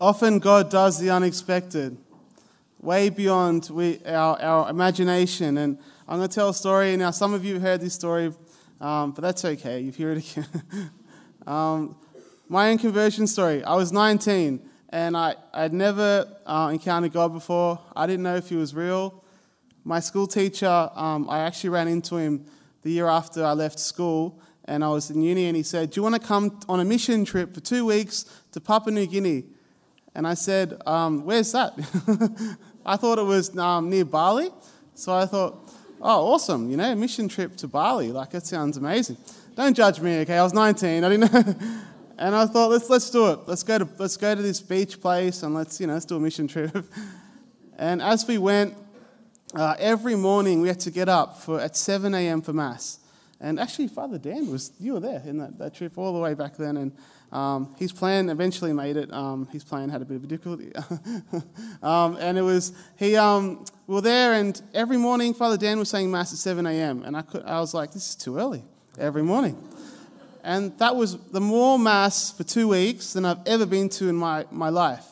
Often God does the unexpected, way beyond we, our, our imagination. And I'm going to tell a story. Now, some of you have heard this story, um, but that's okay. You've heard it again. um, my own conversion story. I was 19, and I, I'd never uh, encountered God before. I didn't know if He was real. My school teacher, um, I actually ran into him the year after I left school, and I was in uni, and he said, Do you want to come on a mission trip for two weeks to Papua New Guinea? And I said, um, Where's that? I thought it was um, near Bali. So I thought, Oh, awesome, you know, mission trip to Bali. Like, that sounds amazing. Don't judge me, okay? I was 19, I didn't know. and I thought, let's, let's do it. Let's go, to, let's go to this beach place and let's, you know, let's do a mission trip. and as we went, uh, every morning we had to get up for, at 7 a.m. for Mass. And actually, Father Dan was, you were there in that, that trip all the way back then. And um, his plan eventually made it. Um, his plan had a bit of a difficulty. um, and it was, he, um, we were there, and every morning Father Dan was saying Mass at 7 a.m. And I, could, I was like, this is too early, every morning. And that was the more Mass for two weeks than I've ever been to in my, my life.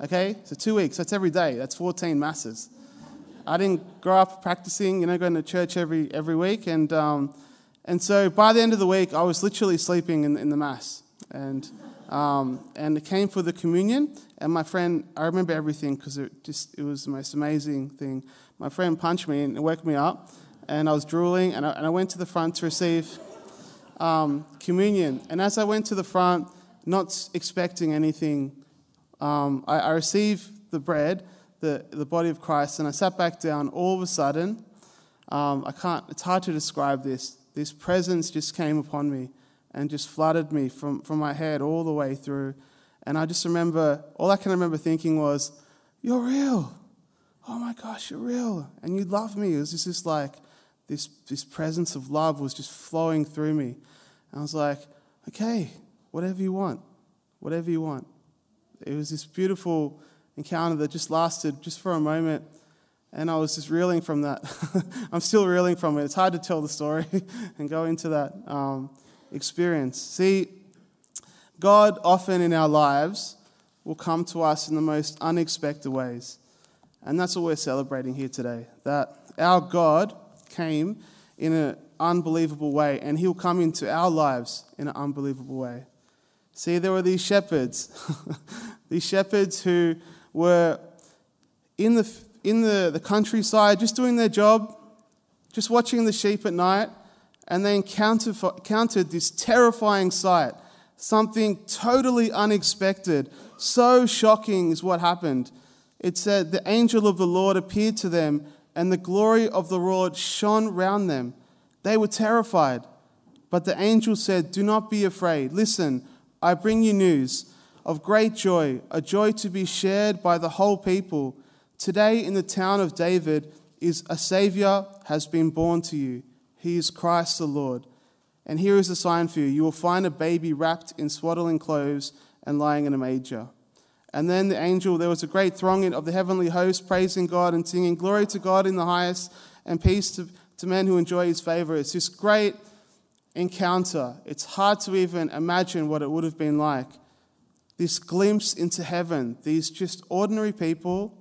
Okay? So two weeks, that's every day. That's 14 Masses. I didn't grow up practicing, you know, going to church every, every week. And, um, and so by the end of the week, I was literally sleeping in, in the Mass. And, um, and it came for the communion. And my friend, I remember everything because it just it was the most amazing thing. My friend punched me and woke me up, and I was drooling. And I, and I went to the front to receive um, communion. And as I went to the front, not expecting anything, um, I, I received the bread the, the body of Christ, and I sat back down. All of a sudden, um, I can't, it's hard to describe this. This presence just came upon me and just flooded me from, from my head all the way through. And I just remember, all I can remember thinking was, You're real. Oh my gosh, you're real. And you love me. It was just like, this, this presence of love was just flowing through me. And I was like, Okay, whatever you want, whatever you want. It was this beautiful encounter that just lasted just for a moment. And I was just reeling from that. I'm still reeling from it. It's hard to tell the story and go into that um, experience. See, God often in our lives will come to us in the most unexpected ways. And that's what we're celebrating here today. That our God came in an unbelievable way, and He'll come into our lives in an unbelievable way. See, there were these shepherds, these shepherds who were in the, in the, the countryside just doing their job, just watching the sheep at night, and they encountered, encountered this terrifying sight. Something totally unexpected. So shocking is what happened. It said, The angel of the Lord appeared to them, and the glory of the Lord shone round them. They were terrified. But the angel said, Do not be afraid. Listen, I bring you news of great joy, a joy to be shared by the whole people. Today in the town of David is a Savior has been born to you. He is Christ the Lord. And here is a sign for you you will find a baby wrapped in swaddling clothes and lying in a manger. And then the angel, there was a great thronging of the heavenly host praising God and singing, Glory to God in the highest, and peace to, to men who enjoy his favor. It's this great encounter. It's hard to even imagine what it would have been like this glimpse into heaven. These just ordinary people,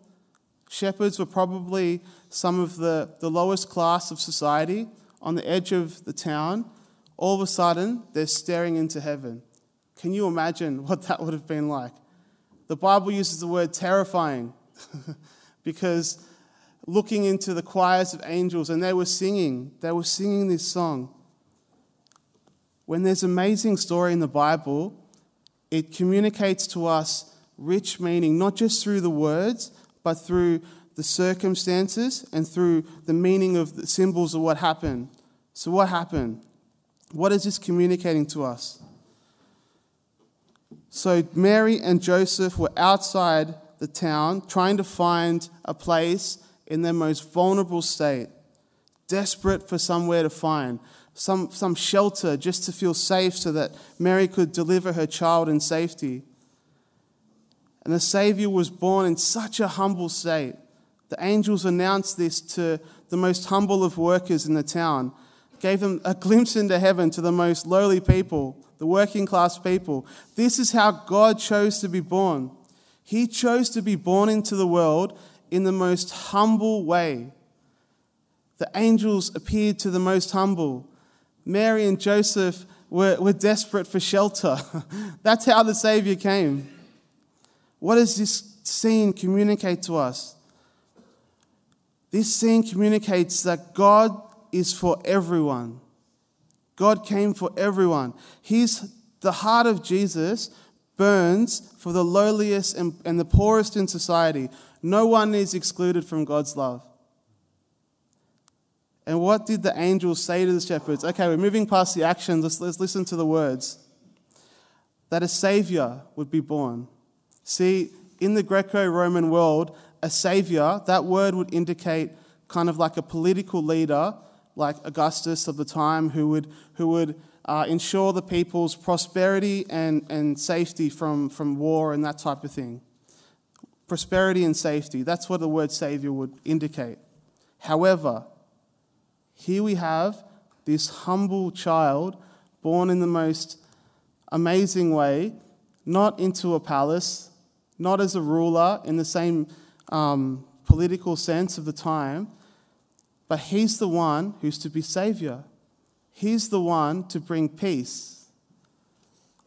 shepherds were probably some of the, the lowest class of society on the edge of the town. All of a sudden, they're staring into heaven. Can you imagine what that would have been like? The Bible uses the word terrifying because looking into the choirs of angels and they were singing, they were singing this song. When there's amazing story in the Bible, it communicates to us rich meaning, not just through the words, but through the circumstances and through the meaning of the symbols of what happened. So, what happened? What is this communicating to us? So, Mary and Joseph were outside the town trying to find a place in their most vulnerable state, desperate for somewhere to find some, some shelter just to feel safe so that Mary could deliver her child in safety. And the Savior was born in such a humble state. The angels announced this to the most humble of workers in the town, gave them a glimpse into heaven to the most lowly people, the working class people. This is how God chose to be born. He chose to be born into the world in the most humble way. The angels appeared to the most humble. Mary and Joseph were, were desperate for shelter. That's how the Savior came. What does this scene communicate to us? This scene communicates that God is for everyone. God came for everyone. He's the heart of Jesus burns for the lowliest and, and the poorest in society. No one is excluded from God's love. And what did the angels say to the shepherds? Okay, we're moving past the actions. Let's, let's listen to the words. That a savior would be born. See, in the Greco Roman world, a savior, that word would indicate kind of like a political leader, like Augustus of the time, who would, who would uh, ensure the people's prosperity and, and safety from, from war and that type of thing. Prosperity and safety, that's what the word savior would indicate. However, here we have this humble child born in the most amazing way, not into a palace, not as a ruler in the same um, political sense of the time, but he's the one who's to be savior. He's the one to bring peace.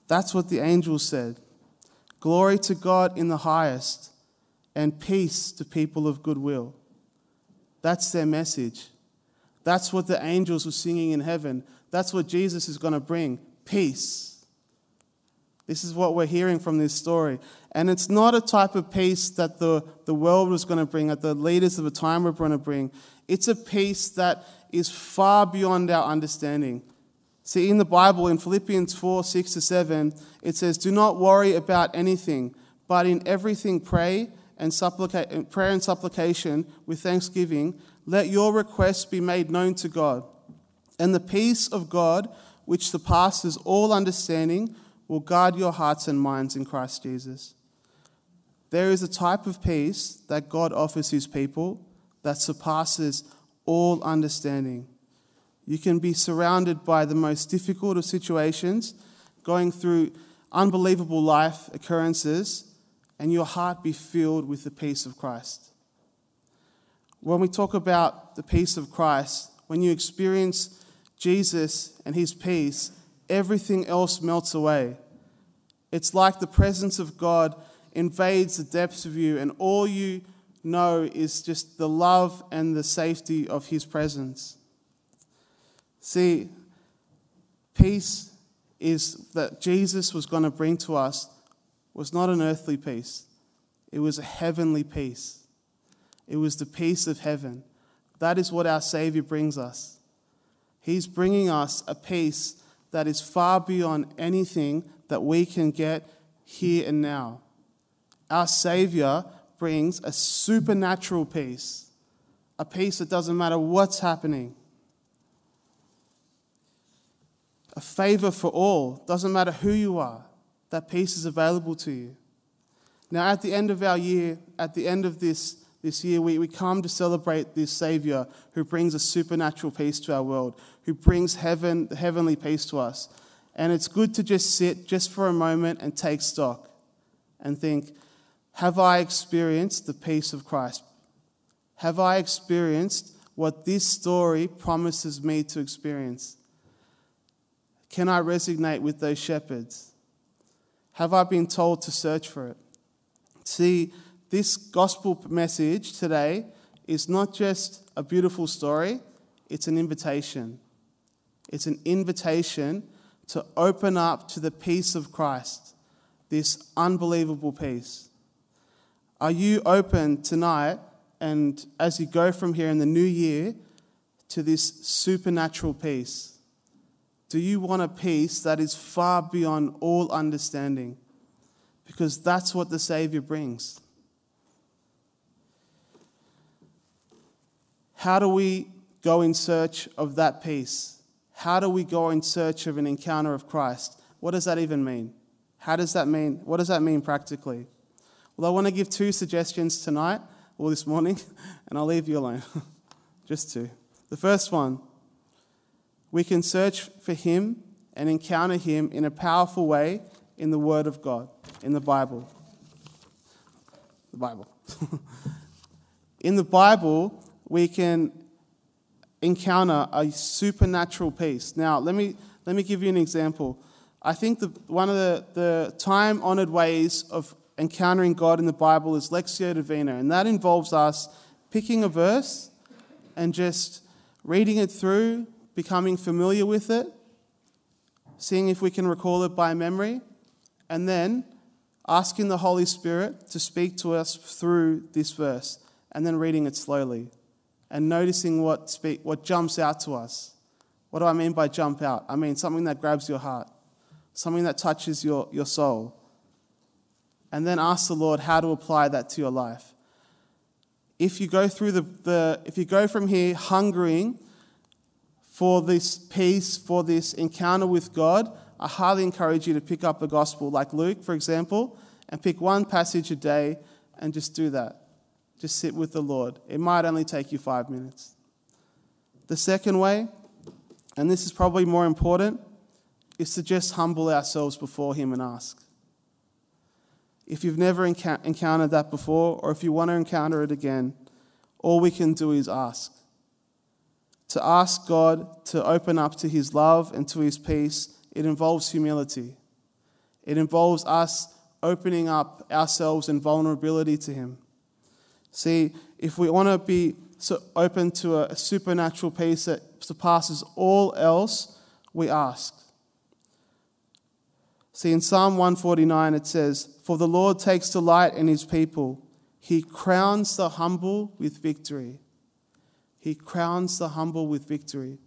That's what the angel said. Glory to God in the highest, and peace to people of goodwill. That's their message. That's what the angels were singing in heaven. That's what Jesus is going to bring peace. This is what we're hearing from this story. And it's not a type of peace that the, the world was going to bring, that the leaders of the time were going to bring. It's a peace that is far beyond our understanding. See, in the Bible, in Philippians 4 6 to 7, it says, Do not worry about anything, but in everything pray and supplicate, prayer and supplication with thanksgiving let your requests be made known to God. And the peace of God, which surpasses all understanding, will guard your hearts and minds in Christ Jesus. There is a type of peace that God offers his people that surpasses all understanding. You can be surrounded by the most difficult of situations, going through unbelievable life occurrences, and your heart be filled with the peace of Christ. When we talk about the peace of Christ, when you experience Jesus and his peace, everything else melts away. It's like the presence of God invades the depths of you, and all you know is just the love and the safety of his presence. See, peace is that Jesus was going to bring to us was not an earthly peace, it was a heavenly peace. It was the peace of heaven. That is what our Savior brings us. He's bringing us a peace that is far beyond anything that we can get here and now. Our Savior brings a supernatural peace, a peace that doesn't matter what's happening. A favor for all, doesn't matter who you are, that peace is available to you. Now, at the end of our year, at the end of this this year, we, we come to celebrate this Savior who brings a supernatural peace to our world, who brings heaven, heavenly peace to us. And it's good to just sit just for a moment and take stock and think, have I experienced the peace of Christ? Have I experienced what this story promises me to experience? Can I resonate with those shepherds? Have I been told to search for it? See, this gospel message today is not just a beautiful story, it's an invitation. It's an invitation to open up to the peace of Christ, this unbelievable peace. Are you open tonight and as you go from here in the new year to this supernatural peace? Do you want a peace that is far beyond all understanding? Because that's what the Savior brings. How do we go in search of that peace? How do we go in search of an encounter of Christ? What does that even mean? How does that mean? What does that mean practically? Well, I want to give two suggestions tonight or this morning, and I'll leave you alone. Just two. The first one we can search for Him and encounter Him in a powerful way in the Word of God, in the Bible. the Bible. in the Bible, we can encounter a supernatural peace. Now, let me, let me give you an example. I think the, one of the, the time honored ways of encountering God in the Bible is Lectio Divina, and that involves us picking a verse and just reading it through, becoming familiar with it, seeing if we can recall it by memory, and then asking the Holy Spirit to speak to us through this verse, and then reading it slowly and noticing what, speak, what jumps out to us. What do I mean by jump out? I mean something that grabs your heart, something that touches your, your soul. And then ask the Lord how to apply that to your life. If you go through the, the if you go from here hungering for this peace, for this encounter with God, I highly encourage you to pick up a gospel like Luke, for example, and pick one passage a day and just do that. Just sit with the Lord. It might only take you five minutes. The second way, and this is probably more important, is to just humble ourselves before Him and ask. If you've never encountered that before, or if you want to encounter it again, all we can do is ask. To ask God to open up to His love and to His peace, it involves humility. It involves us opening up ourselves in vulnerability to Him. See, if we want to be so open to a supernatural peace that surpasses all else, we ask. See, in Psalm 149, it says, For the Lord takes delight in his people, he crowns the humble with victory. He crowns the humble with victory.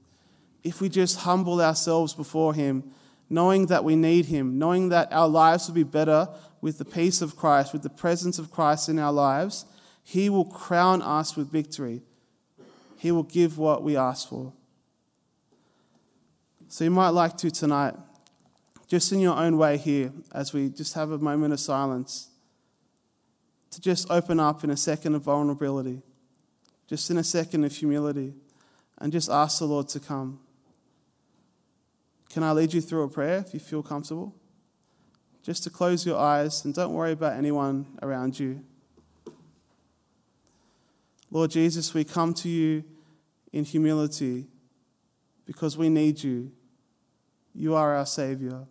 If we just humble ourselves before him, knowing that we need him, knowing that our lives will be better with the peace of Christ, with the presence of Christ in our lives, he will crown us with victory. He will give what we ask for. So you might like to tonight, just in your own way here, as we just have a moment of silence, to just open up in a second of vulnerability, just in a second of humility, and just ask the Lord to come. Can I lead you through a prayer if you feel comfortable? Just to close your eyes and don't worry about anyone around you. Lord Jesus, we come to you in humility because we need you. You are our Savior.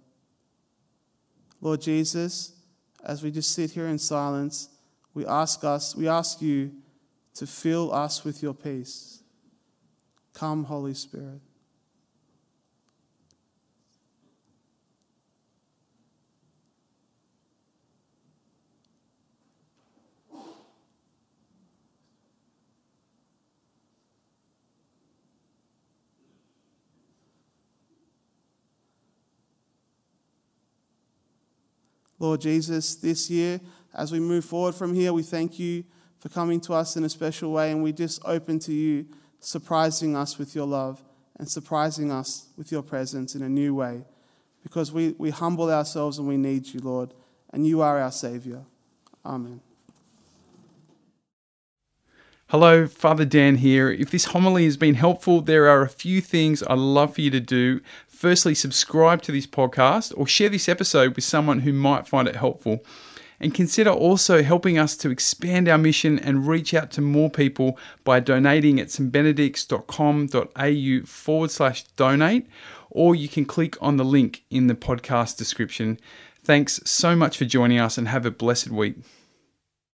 Lord Jesus, as we just sit here in silence, we ask us, we ask you to fill us with your peace. Come, Holy Spirit. Lord Jesus, this year, as we move forward from here, we thank you for coming to us in a special way, and we just open to you, surprising us with your love and surprising us with your presence in a new way, because we, we humble ourselves and we need you, Lord, and you are our Savior. Amen. Hello, Father Dan here. If this homily has been helpful, there are a few things I'd love for you to do. Firstly, subscribe to this podcast or share this episode with someone who might find it helpful. And consider also helping us to expand our mission and reach out to more people by donating at stbenedicts.com.au forward slash donate, or you can click on the link in the podcast description. Thanks so much for joining us and have a blessed week.